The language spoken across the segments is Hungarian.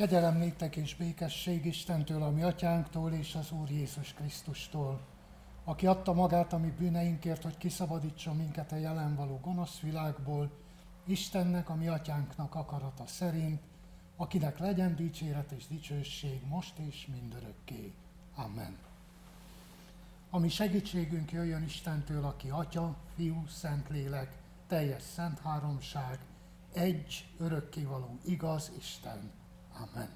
Kegyelem néktek és békesség Istentől, a mi atyánktól és az Úr Jézus Krisztustól, aki adta magát a mi bűneinkért, hogy kiszabadítson minket a jelen való gonosz világból, Istennek, a mi atyánknak akarata szerint, akinek legyen dicséret és dicsőség most és mindörökké. Amen. Ami segítségünk jöjjön Istentől, aki Atya, Fiú, Szentlélek, teljes szent háromság, egy örökkévaló igaz Isten. Amen.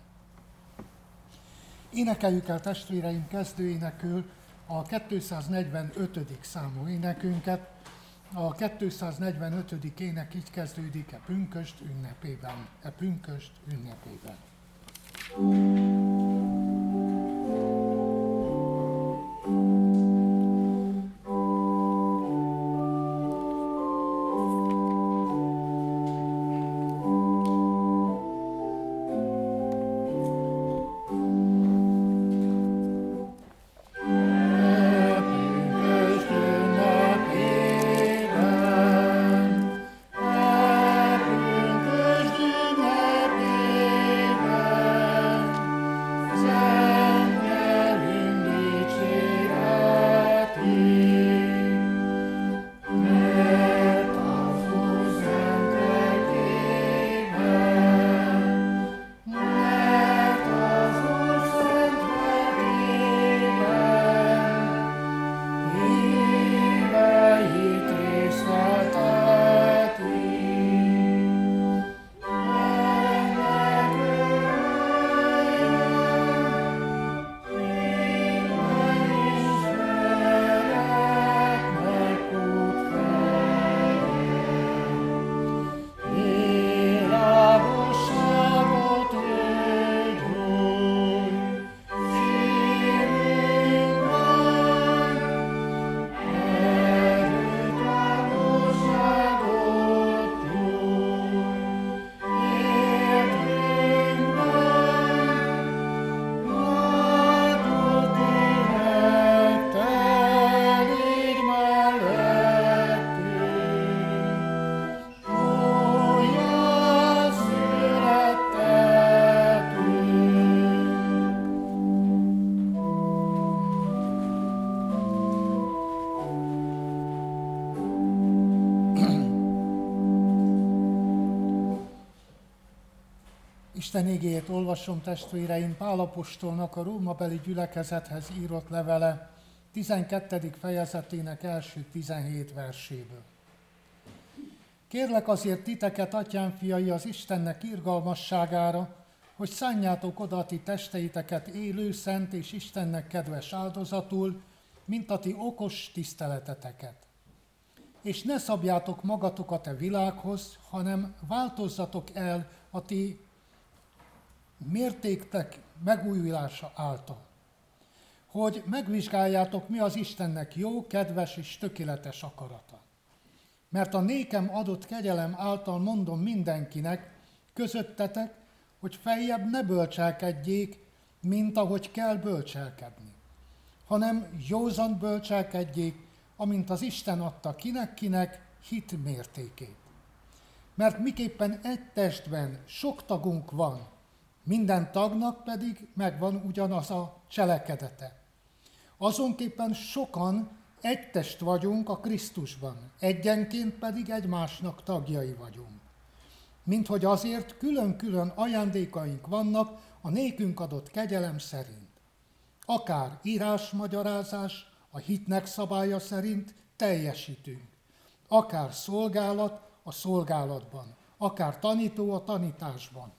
Énekeljük el testvéreim kezdőénekül a 245. számú énekünket. A 245. ének így kezdődik e pünköst ünnepében. E pünköst ünnepében. thank Isten igét olvasom testvéreim Pálapostolnak a Rómabeli gyülekezethez írott levele 12. fejezetének első 17 verséből. Kérlek azért titeket, atyám fiai, az Istennek irgalmasságára, hogy szánjátok oda a ti testeiteket élő, szent és Istennek kedves áldozatul, mint a ti okos tiszteleteteket. És ne szabjátok magatokat a világhoz, hanem változzatok el a ti mértéktek megújulása által, hogy megvizsgáljátok, mi az Istennek jó, kedves és tökéletes akarata. Mert a nékem adott kegyelem által mondom mindenkinek, közöttetek, hogy feljebb ne bölcselkedjék, mint ahogy kell bölcselkedni, hanem józan bölcselkedjék, amint az Isten adta kinek-kinek hit mértékét. Mert miképpen egy testben sok tagunk van, minden tagnak pedig megvan ugyanaz a cselekedete. Azonképpen sokan egy test vagyunk a Krisztusban, egyenként pedig egymásnak tagjai vagyunk. Mint hogy azért külön-külön ajándékaink vannak a nékünk adott kegyelem szerint. Akár írásmagyarázás a hitnek szabálya szerint teljesítünk, akár szolgálat a szolgálatban, akár tanító a tanításban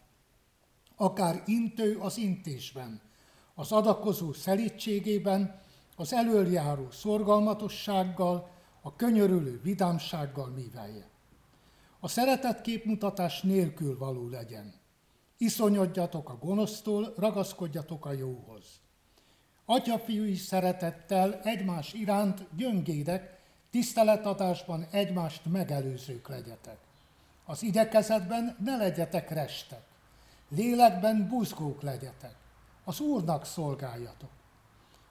akár intő az intésben, az adakozó szelítségében, az előjáró szorgalmatossággal, a könyörülő vidámsággal művelje. A szeretet képmutatás nélkül való legyen. Iszonyodjatok a gonosztól, ragaszkodjatok a jóhoz. Atyafiúi szeretettel egymás iránt gyöngédek, tiszteletadásban egymást megelőzők legyetek. Az idekezetben ne legyetek restek lélekben buzgók legyetek, az Úrnak szolgáljatok.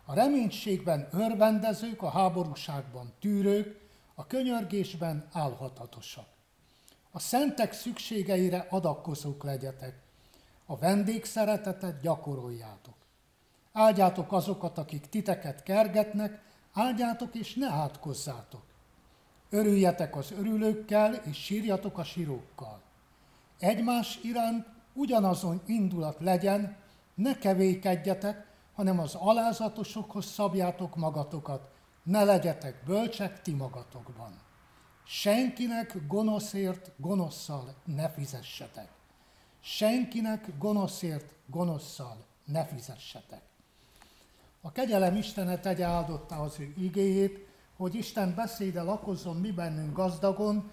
A reménységben örvendezők, a háborúságban tűrők, a könyörgésben álhatatosak. A szentek szükségeire adakozók legyetek, a vendégszeretetet gyakoroljátok. Áldjátok azokat, akik titeket kergetnek, áldjátok és ne átkozzátok. Örüljetek az örülőkkel, és sírjatok a sírókkal. Egymás iránt ugyanazon indulat legyen, ne kevékedjetek, hanem az alázatosokhoz szabjátok magatokat, ne legyetek bölcsek ti magatokban. Senkinek gonoszért gonoszszal ne fizessetek. Senkinek gonoszért gonoszszal ne fizessetek. A kegyelem Istene tegye áldotta az ő igéjét, hogy Isten beszéde lakozzon mi bennünk gazdagon,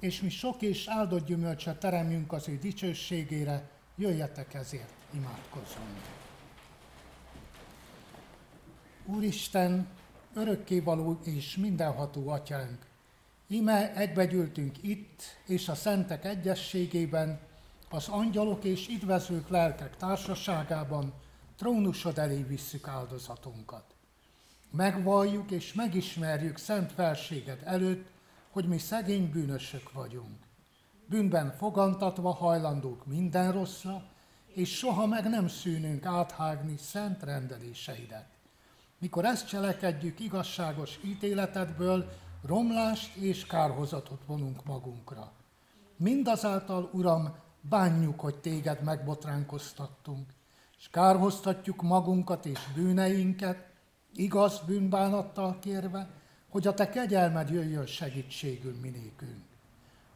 és mi sok és áldott gyümölcsöt teremjünk az ő dicsőségére, jöjjetek ezért, imádkozzunk. Úristen, örökkévaló és mindenható atyánk, ime egybegyűltünk itt és a szentek egyességében, az angyalok és idvezők lelkek társaságában trónusod elé visszük áldozatunkat. Megvalljuk és megismerjük szent felséged előtt, hogy mi szegény bűnösök vagyunk. Bűnben fogantatva hajlandók minden rosszra, és soha meg nem szűnünk áthágni szent rendeléseidet. Mikor ezt cselekedjük igazságos ítéletedből, romlást és kárhozatot vonunk magunkra. Mindazáltal, Uram, bánjuk, hogy téged megbotránkoztattunk, és kárhoztatjuk magunkat és bűneinket, igaz bűnbánattal kérve, hogy a te kegyelmed jöjjön segítségül minékünk.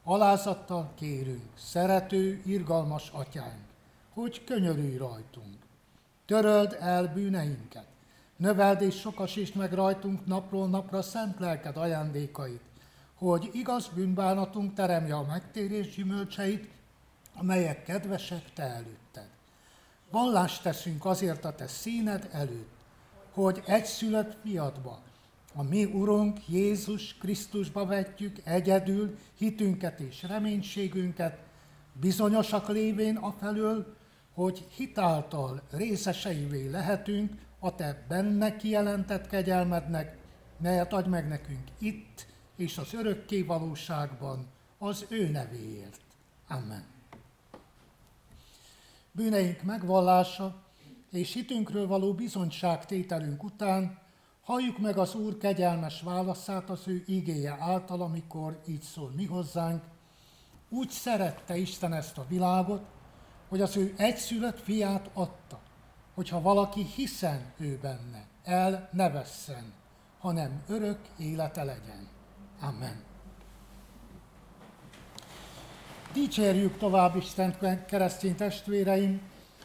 Alázattal kérünk, szerető, irgalmas atyánk, hogy könyörülj rajtunk. Töröld el bűneinket, növeld és sokasítsd meg rajtunk napról napra szent lelked ajándékait, hogy igaz bűnbánatunk teremje a megtérés gyümölcseit, amelyek kedvesek te előtted. Vallást teszünk azért a te színed előtt, hogy egy szülött fiadba, a mi Urunk Jézus Krisztusba vetjük egyedül hitünket és reménységünket, bizonyosak lévén afelől, hogy hitáltal részeseivé lehetünk a Te benne kijelentett kegyelmednek, melyet adj meg nekünk itt és az örökké valóságban az ő nevéért. Amen. Bűneink megvallása és hitünkről való bizonyságtételünk után halljuk meg az Úr kegyelmes válaszát az ő igéje által, amikor így szól mi hozzánk. Úgy szerette Isten ezt a világot, hogy az ő egyszülött fiát adta, hogyha valaki hiszen ő benne, el ne vesszen, hanem örök élete legyen. Amen. Dicsérjük tovább Isten keresztény testvéreim,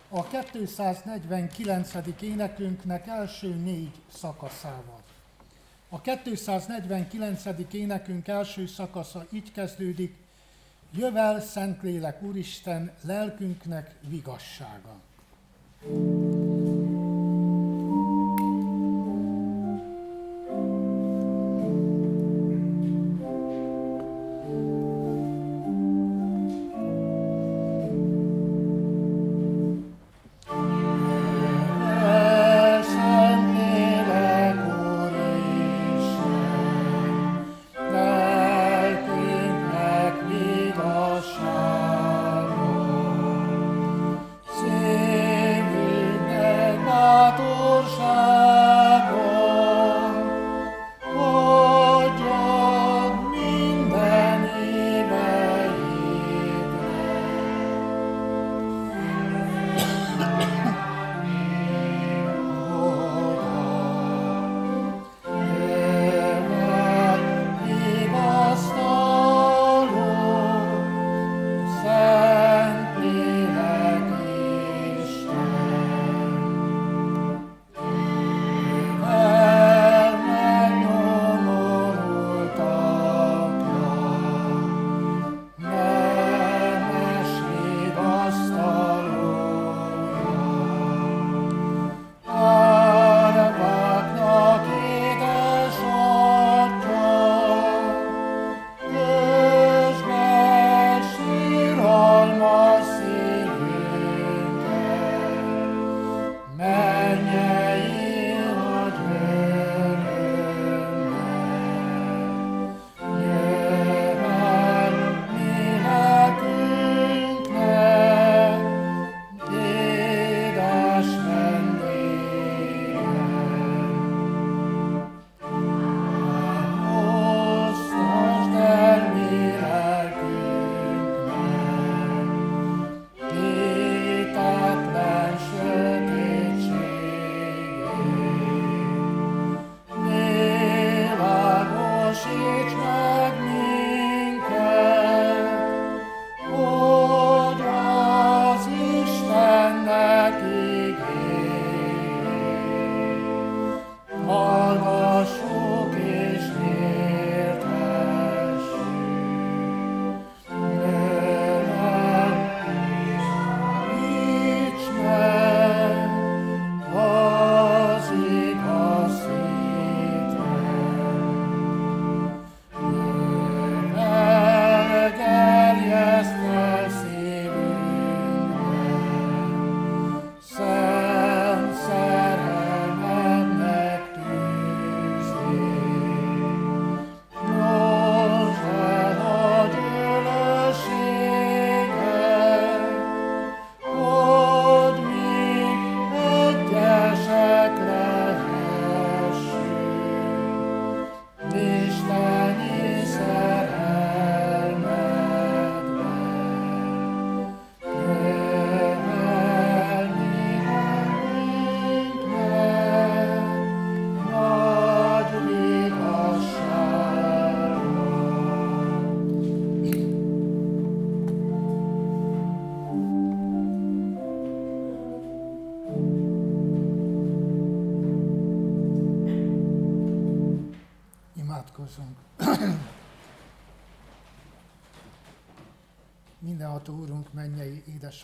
a 249. énekünknek első négy szakaszával. A 249. énekünk első szakasza így kezdődik, Jövel Szentlélek Úristen, lelkünknek vigassága. thank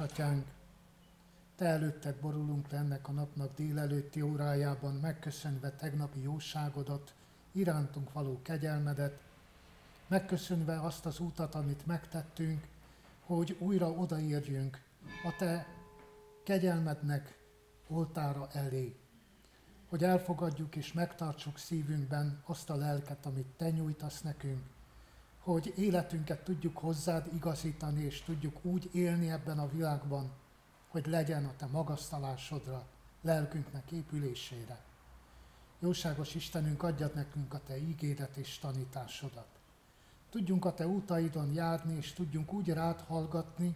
édesatyánk, Te előtted borulunk le ennek a napnak délelőtti órájában, megköszönve tegnapi jóságodat, irántunk való kegyelmedet, megköszönve azt az útat, amit megtettünk, hogy újra odaérjünk a Te kegyelmednek oltára elé hogy elfogadjuk és megtartsuk szívünkben azt a lelket, amit Te nyújtasz nekünk, hogy életünket tudjuk hozzád igazítani, és tudjuk úgy élni ebben a világban, hogy legyen a Te magasztalásodra, lelkünknek épülésére. Jóságos Istenünk, adjad nekünk a Te ígédet és tanításodat. Tudjunk a Te utaidon járni, és tudjunk úgy rád hallgatni,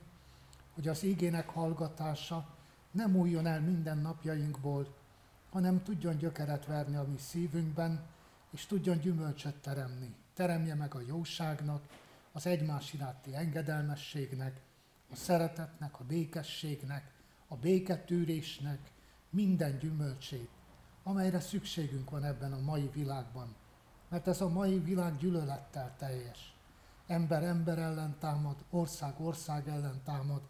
hogy az ígének hallgatása nem újjon el minden napjainkból, hanem tudjon gyökeret verni a mi szívünkben, és tudjon gyümölcsöt teremni. Teremje meg a jóságnak, az egymás iránti engedelmességnek, a szeretetnek, a békességnek, a béketűrésnek minden gyümölcsét, amelyre szükségünk van ebben a mai világban. Mert ez a mai világ gyűlölettel teljes. Ember ember ellen támad, ország ország ellen támad,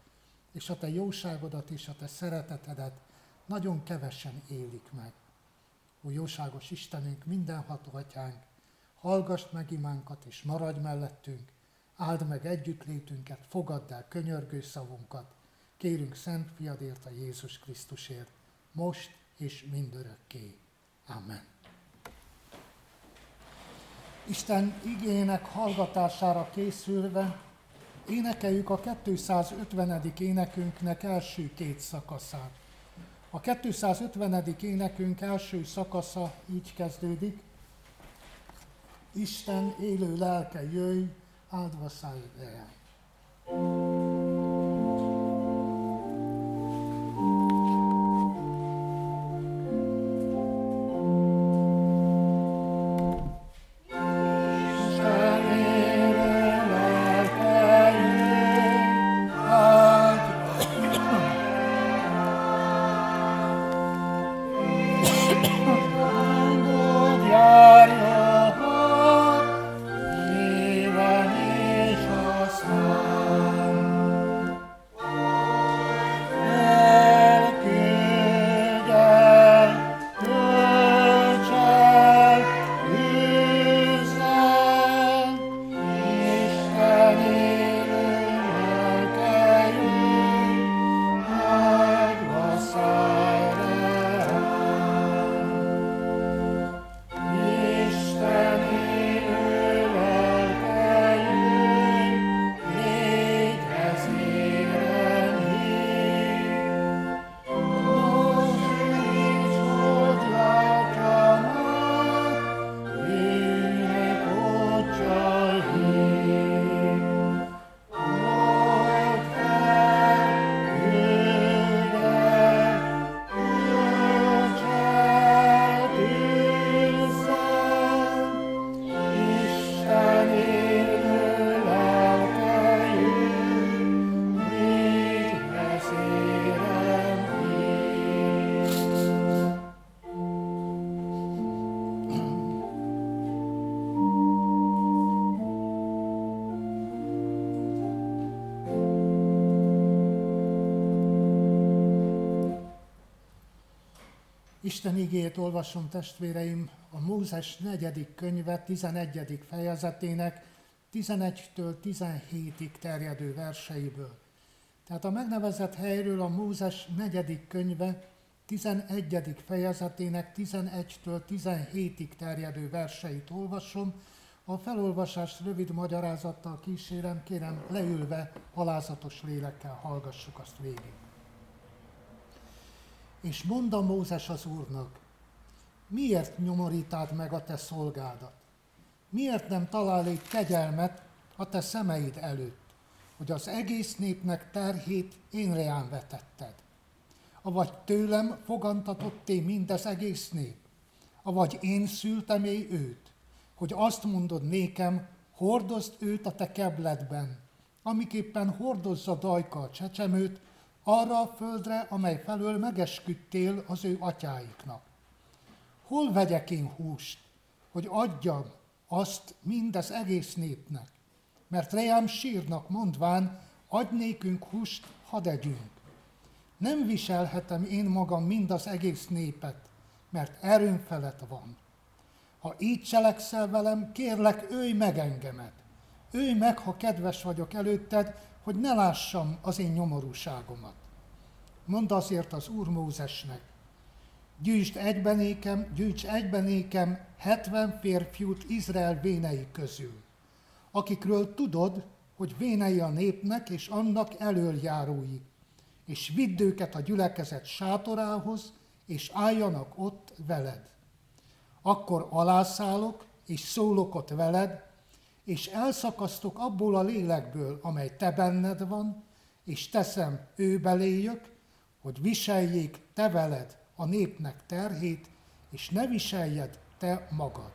és a te jóságodat és a te szeretetedet nagyon kevesen élik meg. Ó jóságos Istenünk, mindenható atyánk, hallgass meg imánkat és maradj mellettünk, áld meg együttlétünket, fogadd el könyörgő szavunkat, kérünk Szent Fiadért a Jézus Krisztusért, most és mindörökké. Amen. Isten igének hallgatására készülve énekeljük a 250. énekünknek első két szakaszát. A 250. énekünk első szakasza így kezdődik. Isten élő lelke jöjj, áldva szállj Isten igét olvasom testvéreim a Mózes negyedik könyve 11. fejezetének 11-től 17-ig terjedő verseiből. Tehát a megnevezett helyről a Mózes negyedik könyve 11. fejezetének 11-től 17-ig terjedő verseit olvasom. A felolvasást rövid magyarázattal kísérem, kérem leülve halázatos lélekkel hallgassuk azt végig. És mondta Mózes az Úrnak, miért nyomorítád meg a te szolgádat? Miért nem talál egy kegyelmet a te szemeid előtt, hogy az egész népnek terhét én reán vetetted? Avagy tőlem fogantatott én mindez egész nép? Avagy én szültem én őt, hogy azt mondod nékem, hordozd őt a te kebledben, amiképpen hordozza dajka a csecsemőt, arra a földre, amely felől megesküdtél az ő atyáiknak. Hol vegyek én húst, hogy adjam azt mind az egész népnek. Mert reám sírnak mondván, adj nékünk húst, hadd együnk. Nem viselhetem én magam mind az egész népet, mert erőm felett van. Ha így cselekszel velem, kérlek, őj meg engemet. Őj meg, ha kedves vagyok előtted, hogy ne lássam az én nyomorúságomat. Mondd azért az Úr Mózesnek, gyűjtsd egybenékem, gyűjts egybenékem 70 férfiút Izrael vénei közül, akikről tudod, hogy vénei a népnek és annak elöljárói, és vidd őket a gyülekezet sátorához, és álljanak ott veled. Akkor alászállok, és szólok ott veled, és elszakasztok abból a lélekből, amely te benned van, és teszem ő beléjük, hogy viseljék te veled a népnek terhét, és ne viseljed te magad.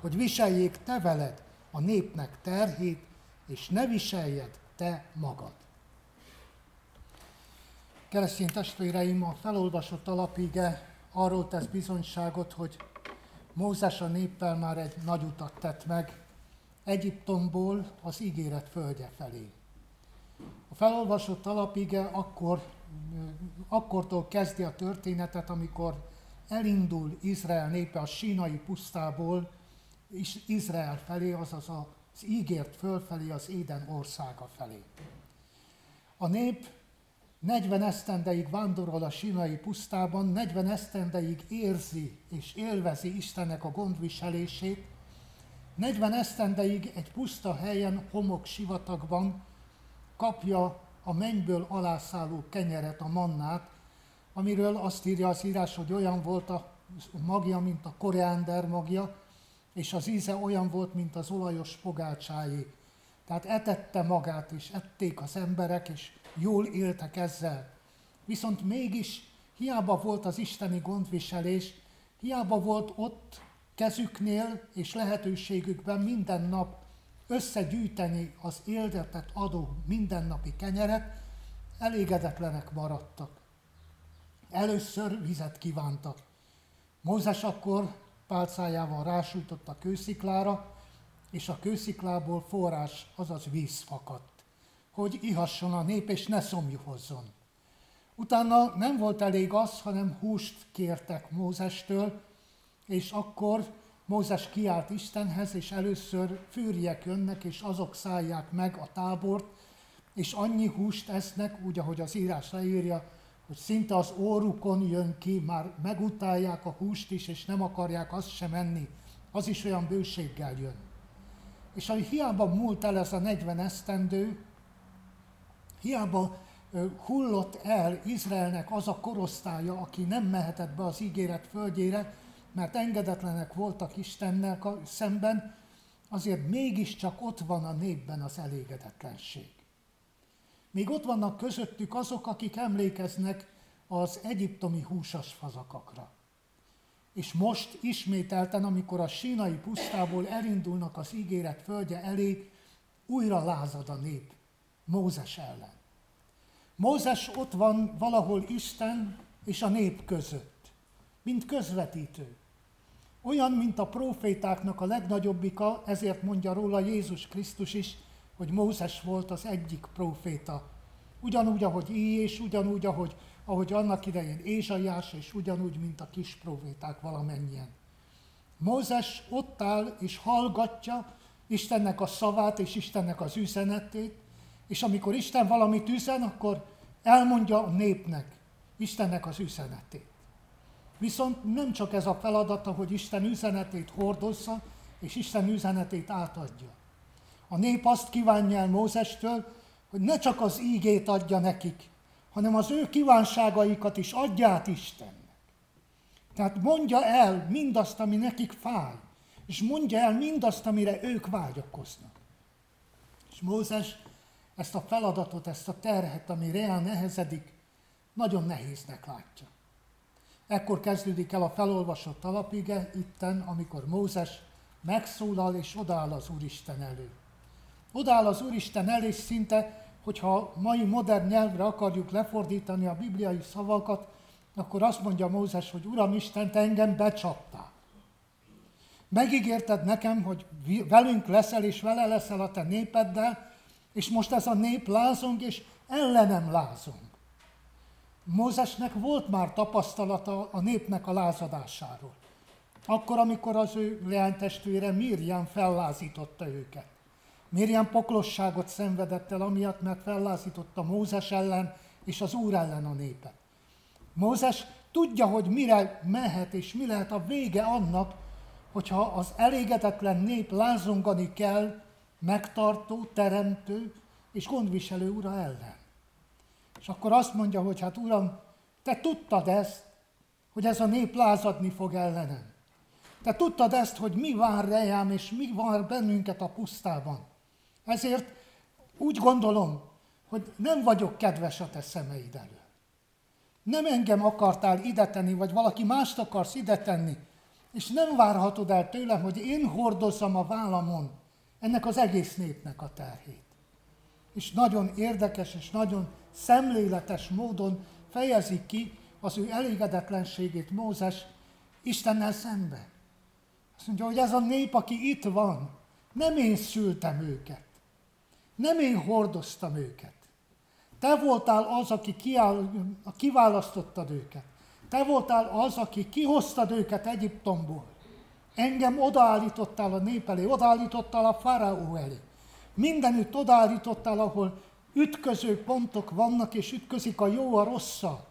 Hogy viseljék te veled a népnek terhét, és ne viseljed te magad. Keresztény testvéreim, a felolvasott alapige arról tesz bizonyságot, hogy Mózes a néppel már egy nagy utat tett meg, Egyiptomból az ígéret földje felé. A felolvasott alapige akkor, akkortól kezdi a történetet, amikor elindul Izrael népe a sínai pusztából Izrael felé, azaz az ígért fölfelé, az Éden országa felé. A nép 40 esztendeig vándorol a sinai pusztában, 40 esztendeig érzi és élvezi Istennek a gondviselését, 40 esztendeig egy puszta helyen, homok sivatagban kapja a mennyből alászálló kenyeret, a mannát, amiről azt írja az írás, hogy olyan volt a magja, mint a koreander magja, és az íze olyan volt, mint az olajos pogácsáé. Tehát etette magát, és ették az emberek, és jól éltek ezzel. Viszont mégis hiába volt az isteni gondviselés, hiába volt ott kezüknél és lehetőségükben minden nap összegyűjteni az éldetet adó mindennapi kenyeret, elégedetlenek maradtak. Először vizet kívántak. Mózes akkor pálcájával rásújtott a kősziklára, és a kősziklából forrás, azaz víz fakadt, hogy ihasson a nép, és ne szomjuhozzon. Utána nem volt elég az, hanem húst kértek Mózestől, és akkor Mózes kiált Istenhez, és először fűriek jönnek, és azok szállják meg a tábort, és annyi húst esznek, úgy, ahogy az írás leírja, hogy szinte az órukon jön ki, már megutálják a húst is, és nem akarják azt sem enni. Az is olyan bőséggel jön. És ahogy hiába múlt el ez a 40 esztendő, hiába hullott el Izraelnek az a korosztálya, aki nem mehetett be az ígéret földjére, mert engedetlenek voltak Istennel szemben, azért mégiscsak ott van a népben az elégedetlenség. Még ott vannak közöttük azok, akik emlékeznek az egyiptomi húsas fazakakra. És most ismételten, amikor a sínai pusztából elindulnak az ígéret földje elé, újra lázad a nép Mózes ellen. Mózes ott van valahol Isten és a nép között, mint közvetítő. Olyan, mint a profétáknak a legnagyobbika, ezért mondja róla Jézus Krisztus is, hogy Mózes volt az egyik proféta. Ugyanúgy, ahogy és ugyanúgy, ahogy, ahogy annak idején Ézsaiás, és ugyanúgy, mint a kis proféták valamennyien. Mózes ott áll és hallgatja Istennek a szavát és Istennek az üzenetét, és amikor Isten valamit üzen, akkor elmondja a népnek Istennek az üzenetét. Viszont nem csak ez a feladata, hogy Isten üzenetét hordozza, és Isten üzenetét átadja. A nép azt kívánja el Mózestől, hogy ne csak az ígét adja nekik, hanem az ő kívánságaikat is adja át Istennek. Tehát mondja el mindazt, ami nekik fáj, és mondja el mindazt, amire ők vágyakoznak. És Mózes ezt a feladatot, ezt a terhet, ami reál nehezedik, nagyon nehéznek látja. Ekkor kezdődik el a felolvasott alapige, itten, amikor Mózes megszólal és odáll az Úristen elő. Odáll az Úristen elő, és szinte, hogyha mai modern nyelvre akarjuk lefordítani a bibliai szavakat, akkor azt mondja Mózes, hogy Uram Isten, te engem becsaptál. Megígérted nekem, hogy velünk leszel, és vele leszel a te népeddel, és most ez a nép lázong, és ellenem lázong. Mózesnek volt már tapasztalata a népnek a lázadásáról. Akkor, amikor az ő leánytestvére Miriam fellázította őket. Miriam poklosságot szenvedett el, amiatt, mert fellázította Mózes ellen és az Úr ellen a népet. Mózes tudja, hogy mire mehet és mi lehet a vége annak, hogyha az elégedetlen nép lázongani kell megtartó, teremtő és gondviselő ura ellen. És akkor azt mondja, hogy hát uram, te tudtad ezt, hogy ez a nép lázadni fog ellenem. Te tudtad ezt, hogy mi vár rejám, és mi vár bennünket a pusztában. Ezért úgy gondolom, hogy nem vagyok kedves a te szemeid elő. Nem engem akartál ide vagy valaki mást akarsz ide tenni, és nem várhatod el tőlem, hogy én hordozzam a vállamon ennek az egész népnek a terhét. És nagyon érdekes és nagyon szemléletes módon fejezik ki az ő elégedetlenségét Mózes Istennel szembe. Azt mondja, hogy ez a nép, aki itt van, nem én szültem őket. Nem én hordoztam őket. Te voltál az, aki kiáll, kiválasztottad őket. Te voltál az, aki kihoztad őket Egyiptomból. Engem odaállítottál a nép elé, odaállítottál a faraó elé. Mindenütt odaállítottál, ahol ütköző pontok vannak, és ütközik a jó a rosszal.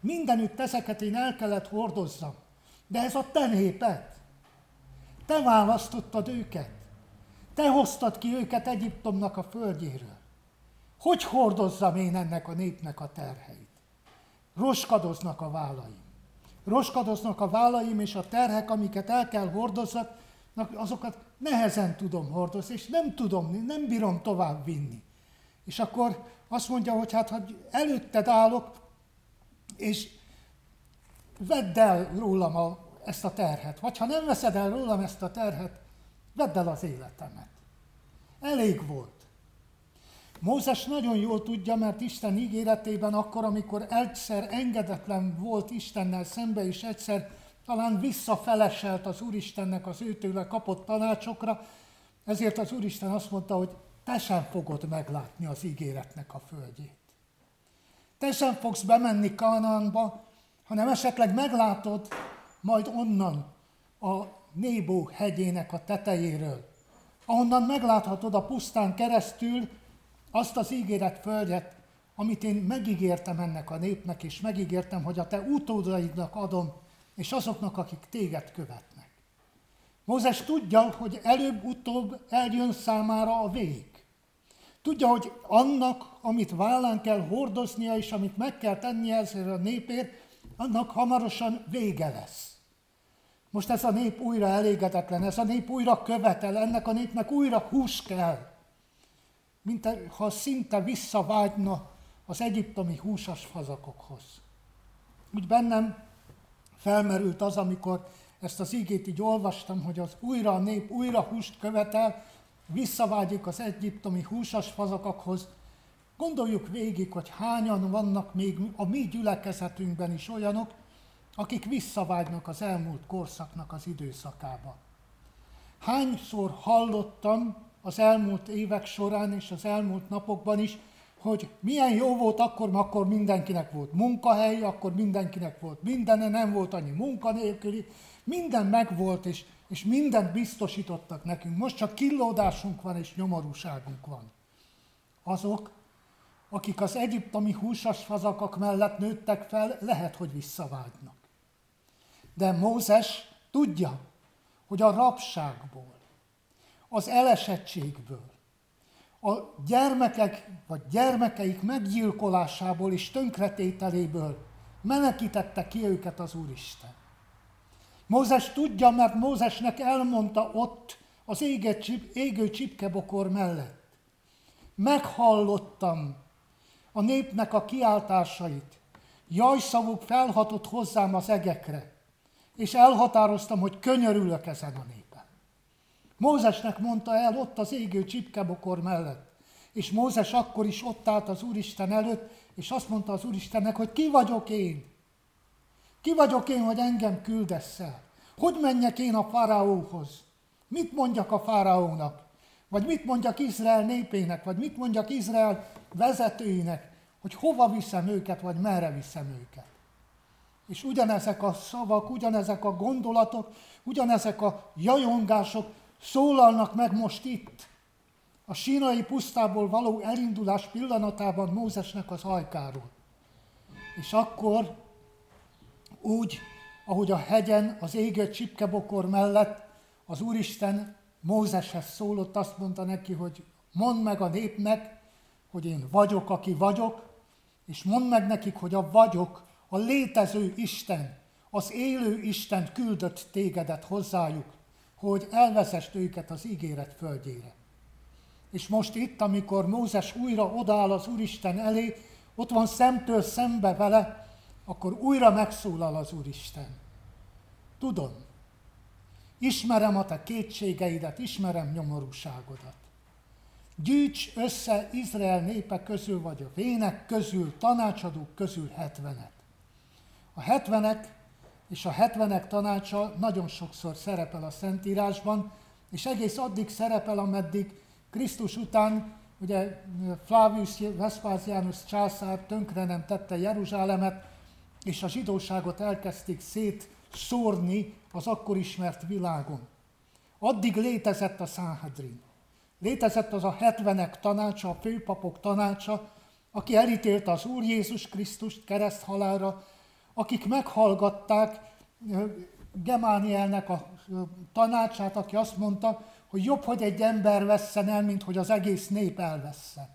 Mindenütt ezeket én el kellett hordozzam. De ez a te néped. Te választottad őket. Te hoztad ki őket Egyiptomnak a földjéről. Hogy hordozzam én ennek a népnek a terheit? Roskadoznak a vállaim. Roskadoznak a vállaim, és a terhek, amiket el kell hordozzak, azokat nehezen tudom hordozni, és nem tudom, nem bírom tovább vinni. És akkor azt mondja, hogy hát hogy előtted állok, és vedd el rólam a, ezt a terhet. Vagy ha nem veszed el rólam ezt a terhet, vedd el az életemet. Elég volt. Mózes nagyon jól tudja, mert Isten ígéretében akkor, amikor egyszer engedetlen volt Istennel szembe, és egyszer talán visszafeleselt az Úristennek az őtőle kapott tanácsokra, ezért az Úristen azt mondta, hogy te sem fogod meglátni az ígéretnek a földjét. Te sem fogsz bemenni Kanaanba, hanem esetleg meglátod majd onnan a Nébó hegyének a tetejéről, ahonnan megláthatod a pusztán keresztül azt az ígéret földet, amit én megígértem ennek a népnek, és megígértem, hogy a te utódaidnak adom, és azoknak, akik téged követnek. Mózes tudja, hogy előbb-utóbb eljön számára a vég. Tudja, hogy annak, amit vállán kell hordoznia, és amit meg kell tennie ezért a népért, annak hamarosan vége lesz. Most ez a nép újra elégedetlen, ez a nép újra követel, ennek a népnek újra hús kell mint ha szinte visszavágyna az egyiptomi húsas fazakokhoz. Úgy bennem felmerült az, amikor ezt az ígét így olvastam, hogy az újra a nép újra húst követel, visszavágyik az egyiptomi húsas fazakokhoz. Gondoljuk végig, hogy hányan vannak még a mi gyülekezetünkben is olyanok, akik visszavágynak az elmúlt korszaknak az időszakába. Hányszor hallottam az elmúlt évek során és az elmúlt napokban is, hogy milyen jó volt akkor, akkor mindenkinek volt munkahely, akkor mindenkinek volt mindene, nem volt annyi munkanélküli, minden megvolt, és, és mindent biztosítottak nekünk. Most csak killódásunk van, és nyomorúságunk van. Azok, akik az egyiptomi húsas fazakak mellett nőttek fel, lehet, hogy visszavágynak. De Mózes tudja, hogy a rabságból, az elesettségből, a gyermekek vagy gyermekeik meggyilkolásából és tönkretételéből menekítette ki őket az Úristen. Mózes tudja, mert Mózesnek elmondta ott az éget, égő csipkebokor mellett. Meghallottam a népnek a kiáltásait, jajszavuk felhatott hozzám az egekre, és elhatároztam, hogy könyörülök ezen a nép. Mózesnek mondta el ott az égő csipkebokor mellett. És Mózes akkor is ott állt az Úristen előtt, és azt mondta az Úristennek, hogy ki vagyok én? Ki vagyok én, hogy engem küldesz el? Hogy menjek én a fáraóhoz? Mit mondjak a fáraónak? Vagy mit mondjak Izrael népének? Vagy mit mondjak Izrael vezetőinek? Hogy hova viszem őket, vagy merre viszem őket? És ugyanezek a szavak, ugyanezek a gondolatok, ugyanezek a jajongások szólalnak meg most itt. A sínai pusztából való elindulás pillanatában Mózesnek az ajkáról. És akkor úgy, ahogy a hegyen, az égő csipkebokor mellett az Úristen Mózeshez szólott, azt mondta neki, hogy mondd meg a népnek, hogy én vagyok, aki vagyok, és mondd meg nekik, hogy a vagyok, a létező Isten, az élő Isten küldött tégedet hozzájuk, hogy elvezest őket az ígéret földjére. És most itt, amikor Mózes újra odáll az Úristen elé, ott van szemtől szembe vele, akkor újra megszólal az Úristen. Tudom, ismerem a te kétségeidet, ismerem nyomorúságodat. Gyűjts össze Izrael népe közül, vagy a vének közül, tanácsadók közül hetvenet. A hetvenek és a hetvenek tanácsa nagyon sokszor szerepel a Szentírásban, és egész addig szerepel, ameddig Krisztus után ugye Flavius Vespasianus császár tönkre nem tette Jeruzsálemet, és a zsidóságot elkezdték szétszórni az akkor ismert világon. Addig létezett a Sanhedrin. Létezett az a hetvenek tanácsa, a főpapok tanácsa, aki elítélte az Úr Jézus Krisztust kereszthalára, akik meghallgatták Gemánielnek a tanácsát, aki azt mondta, hogy jobb, hogy egy ember vesszen el, mint hogy az egész nép elvessze.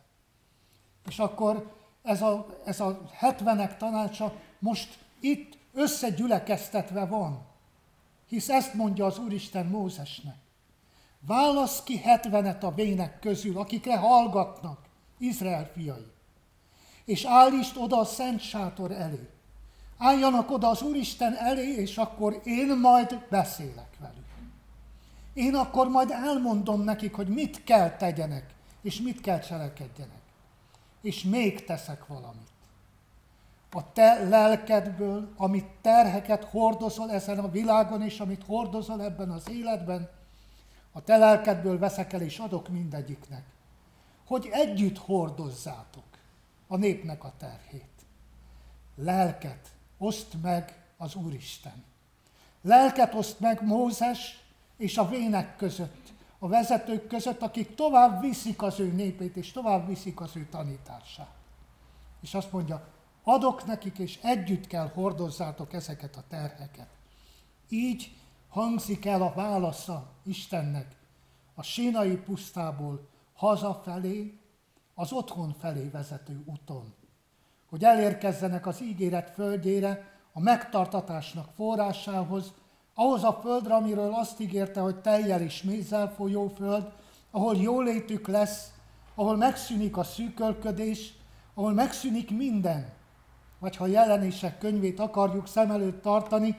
És akkor ez a, ez a hetvenek tanácsa most itt összegyülekeztetve van. Hisz ezt mondja az Úristen Mózesnek. Válasz ki hetvenet a vének közül, akikre hallgatnak, Izrael fiai. És állítsd oda a szent sátor elé. Álljanak oda az Úristen elé, és akkor én majd beszélek velük. Én akkor majd elmondom nekik, hogy mit kell tegyenek, és mit kell cselekedjenek. És még teszek valamit. A te lelkedből, amit terheket hordozol ezen a világon, és amit hordozol ebben az életben, a te lelkedből veszek el, és adok mindegyiknek. Hogy együtt hordozzátok a népnek a terhét. Lelket oszt meg az Úristen. Lelket oszt meg Mózes és a vének között, a vezetők között, akik tovább viszik az ő népét, és tovább viszik az ő tanítását. És azt mondja, adok nekik, és együtt kell hordozzátok ezeket a terheket. Így hangzik el a válasza Istennek a sínai pusztából hazafelé, az otthon felé vezető úton hogy elérkezzenek az ígéret földjére, a megtartatásnak forrásához, ahhoz a földre, amiről azt ígérte, hogy teljel és mézzel folyó föld, ahol jólétük lesz, ahol megszűnik a szűkölködés, ahol megszűnik minden. Vagy ha jelenések könyvét akarjuk szem előtt tartani,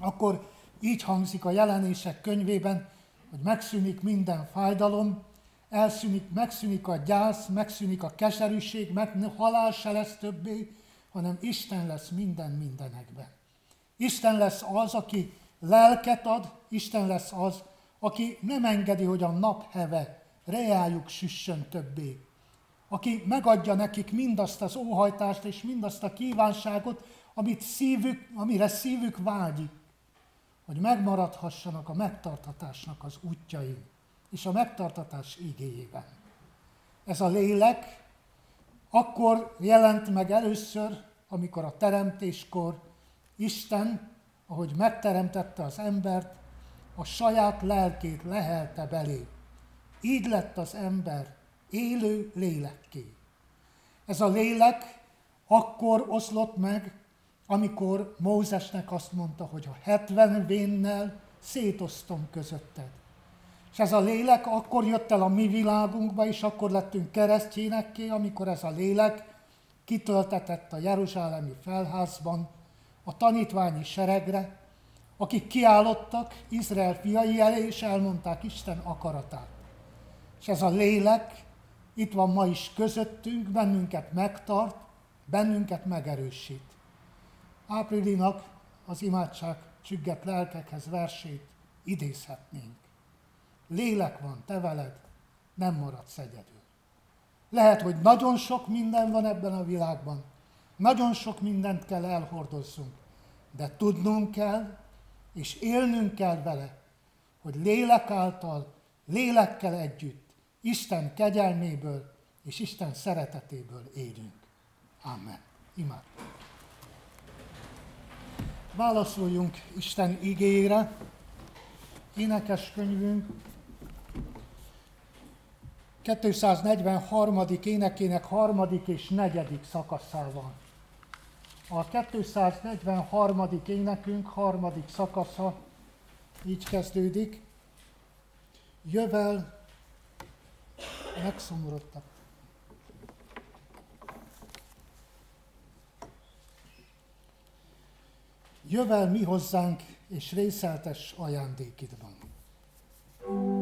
akkor így hangzik a jelenések könyvében, hogy megszűnik minden fájdalom, elszűnik, megszűnik a gyász, megszűnik a keserűség, meg halál se lesz többé, hanem Isten lesz minden mindenekben. Isten lesz az, aki lelket ad, Isten lesz az, aki nem engedi, hogy a napheve reájuk süssön többé. Aki megadja nekik mindazt az óhajtást és mindazt a kívánságot, amit szívük, amire szívük vágyik, hogy megmaradhassanak a megtarthatásnak az útjain és a megtartatás igéjében. Ez a lélek akkor jelent meg először, amikor a teremtéskor Isten, ahogy megteremtette az embert, a saját lelkét lehelte belé. Így lett az ember élő lélekké. Ez a lélek akkor oszlott meg, amikor Mózesnek azt mondta, hogy a hetven vénnel szétosztom közötted. És ez a lélek akkor jött el a mi világunkba, és akkor lettünk keresztjénekké, amikor ez a lélek kitöltetett a Jeruzsálemi felházban a tanítványi seregre, akik kiállottak Izrael fiai elé, és elmondták Isten akaratát. És ez a lélek itt van ma is közöttünk, bennünket megtart, bennünket megerősít. Áprilinak az imádság csügget lelkekhez versét idézhetnénk. Lélek van, te veled, nem maradsz egyedül. Lehet, hogy nagyon sok minden van ebben a világban, nagyon sok mindent kell elhordozzunk, de tudnunk kell, és élnünk kell vele, hogy lélek által, lélekkel együtt, Isten kegyelméből és Isten szeretetéből élünk. Amen. Imád. Válaszoljunk Isten igére. Énekes könyvünk 243. énekének harmadik és negyedik szakaszával. A 243. énekünk harmadik szakasza így kezdődik. Jövel, megszomorodtak. Jövel mi hozzánk, és részeltes ajándékidban. thank you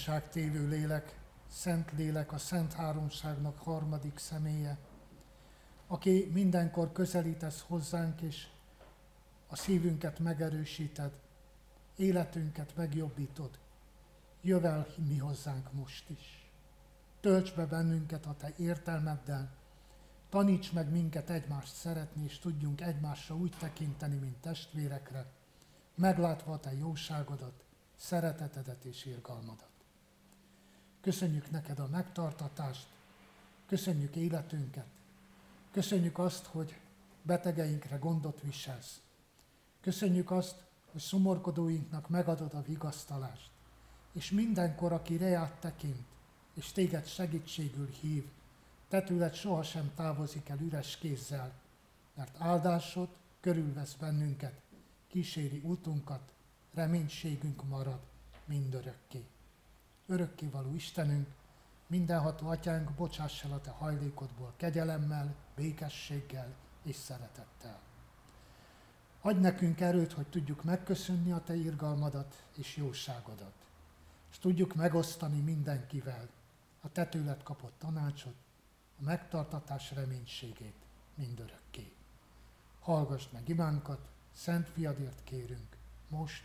bizonyságtévő lélek, Szent Lélek, a Szent Háromságnak harmadik személye, aki mindenkor közelítesz hozzánk, és a szívünket megerősíted, életünket megjobbítod. Jövel mi hozzánk most is. Tölts be bennünket a Te értelmeddel, taníts meg minket egymást szeretni, és tudjunk egymásra úgy tekinteni, mint testvérekre, meglátva a Te jóságodat, szeretetedet és irgalmadat. Köszönjük neked a megtartatást, köszönjük életünket, köszönjük azt, hogy betegeinkre gondot viselsz. Köszönjük azt, hogy szomorkodóinknak megadod a vigasztalást, és mindenkor, aki reát tekint, és téged segítségül hív, te tőled sohasem távozik el üres kézzel, mert áldásod körülvesz bennünket, kíséri útunkat, reménységünk marad mindörökké örökkévaló Istenünk, mindenható Atyánk, bocsáss el a Te hajlékodból kegyelemmel, békességgel és szeretettel. Adj nekünk erőt, hogy tudjuk megköszönni a Te irgalmadat és jóságodat, és tudjuk megosztani mindenkivel a Te tőled kapott tanácsot, a megtartatás reménységét mindörökké. Hallgass meg imánkat, Szent Fiadért kérünk, most,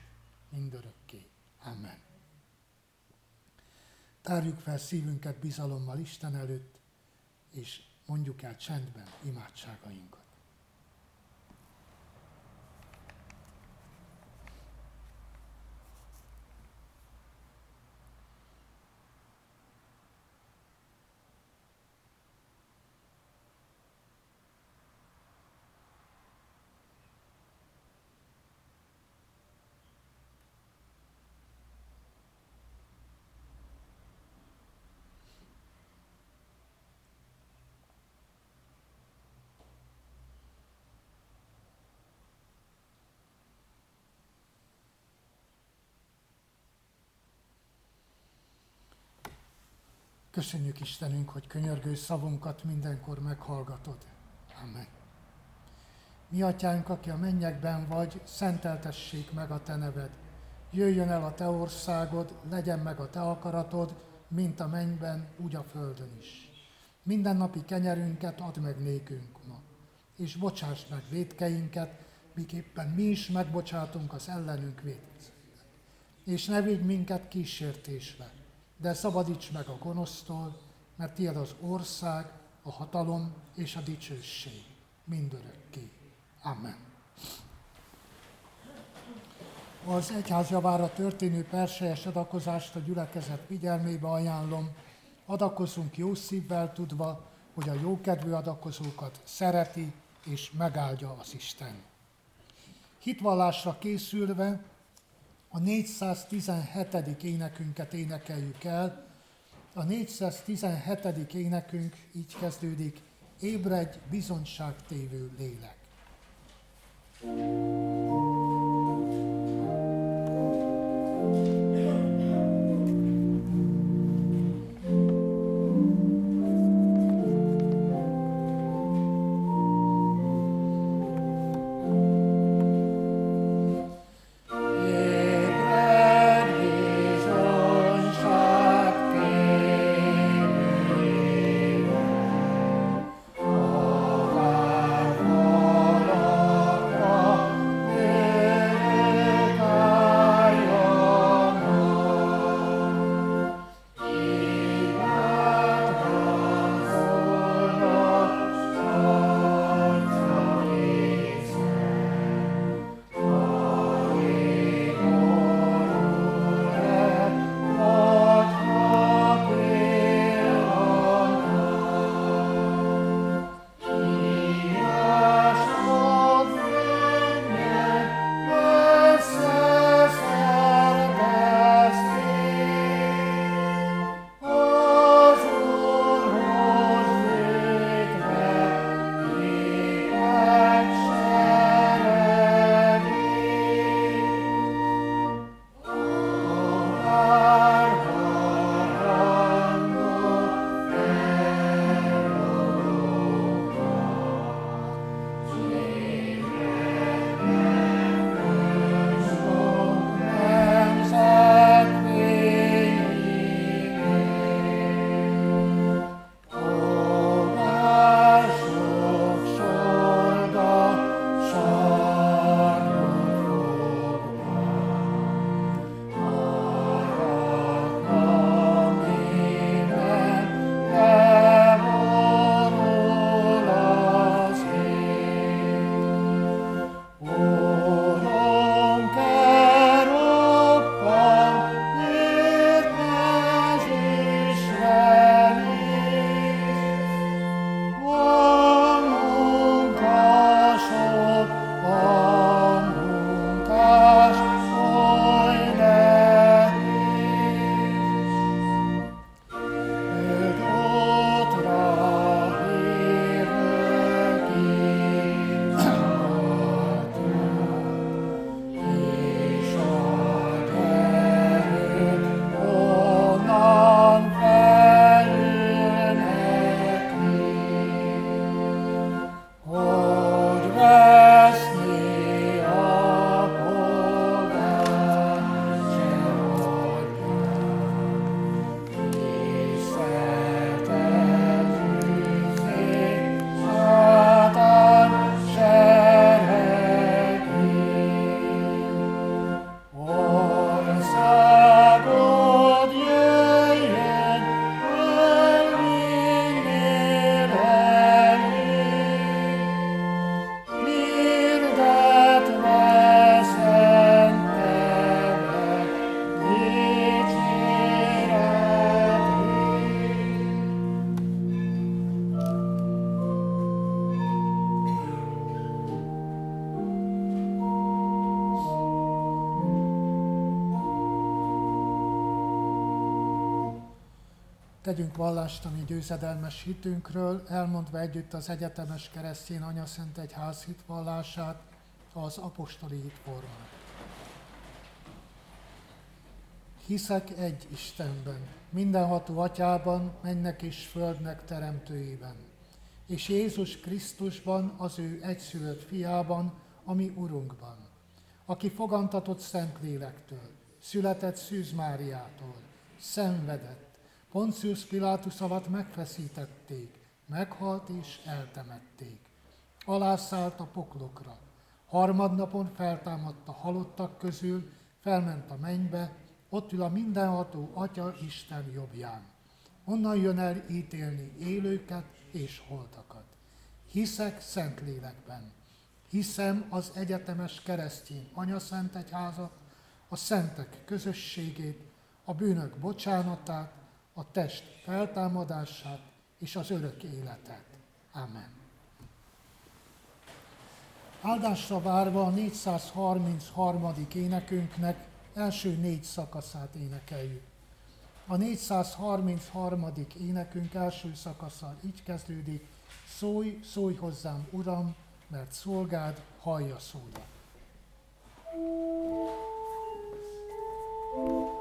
mindörökké. Amen. Tárjuk fel szívünket bizalommal Isten előtt, és mondjuk el csendben imádságainkat. Köszönjük Istenünk, hogy könyörgő szavunkat mindenkor meghallgatod. Amen. Mi atyánk, aki a mennyekben vagy, szenteltessék meg a te neved. Jöjjön el a te országod, legyen meg a te akaratod, mint a mennyben, úgy a földön is. Minden napi kenyerünket add meg nékünk ma, és bocsáss meg védkeinket, miképpen mi is megbocsátunk az ellenünk védkezőnek. És ne vigy minket kísértésbe, de szabadíts meg a gonosztól, mert tiéd az ország, a hatalom és a dicsőség mindörökké. Amen. Az egyház javára történő perselyes adakozást a gyülekezet figyelmébe ajánlom. Adakozunk jó szívvel tudva, hogy a jókedvű adakozókat szereti és megáldja az Isten. Hitvallásra készülve a 417. énekünket énekeljük el. A 417. énekünk így kezdődik, ébredj bizonyságtévő lélek. thank you Tegyünk vallást a mi győzedelmes hitünkről, elmondva együtt az egyetemes keresztény Anya Szent Egyház hitvallását, az apostoli hitformát. Hiszek egy Istenben, mindenható atyában, mennek és földnek teremtőjében, és Jézus Krisztusban, az ő egyszülött fiában, ami Urunkban, aki fogantatott Szentlélektől, született Szűz Máriától, szenvedett, Poncius Pilátus alatt megfeszítették, meghalt és eltemették. Alászállt a poklokra. Harmadnapon feltámadt a halottak közül, felment a mennybe, ott ül a mindenható Atya Isten jobbján. Onnan jön el ítélni élőket és holtakat. Hiszek Szentlélekben. Hiszem az egyetemes keresztény anyaszent egyházat, a szentek közösségét, a bűnök bocsánatát, a test feltámadását és az örök életet. Amen. Áldásra várva a 433. énekünknek első négy szakaszát énekeljük. A 433. énekünk első szakasza így kezdődik, Szólj, szólj hozzám, Uram, mert szolgád hallja szódat. thank you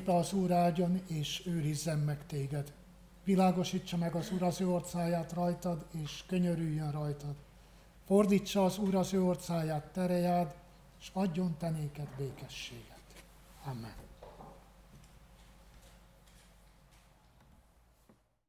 Istennek népe az Úr áldjon, és őrizzen meg téged. Világosítsa meg az Úr az ő orcáját rajtad, és könyörüljön rajtad. Fordítsa az Úr az ő orcáját terejád, és adjon te néked békességet. Amen.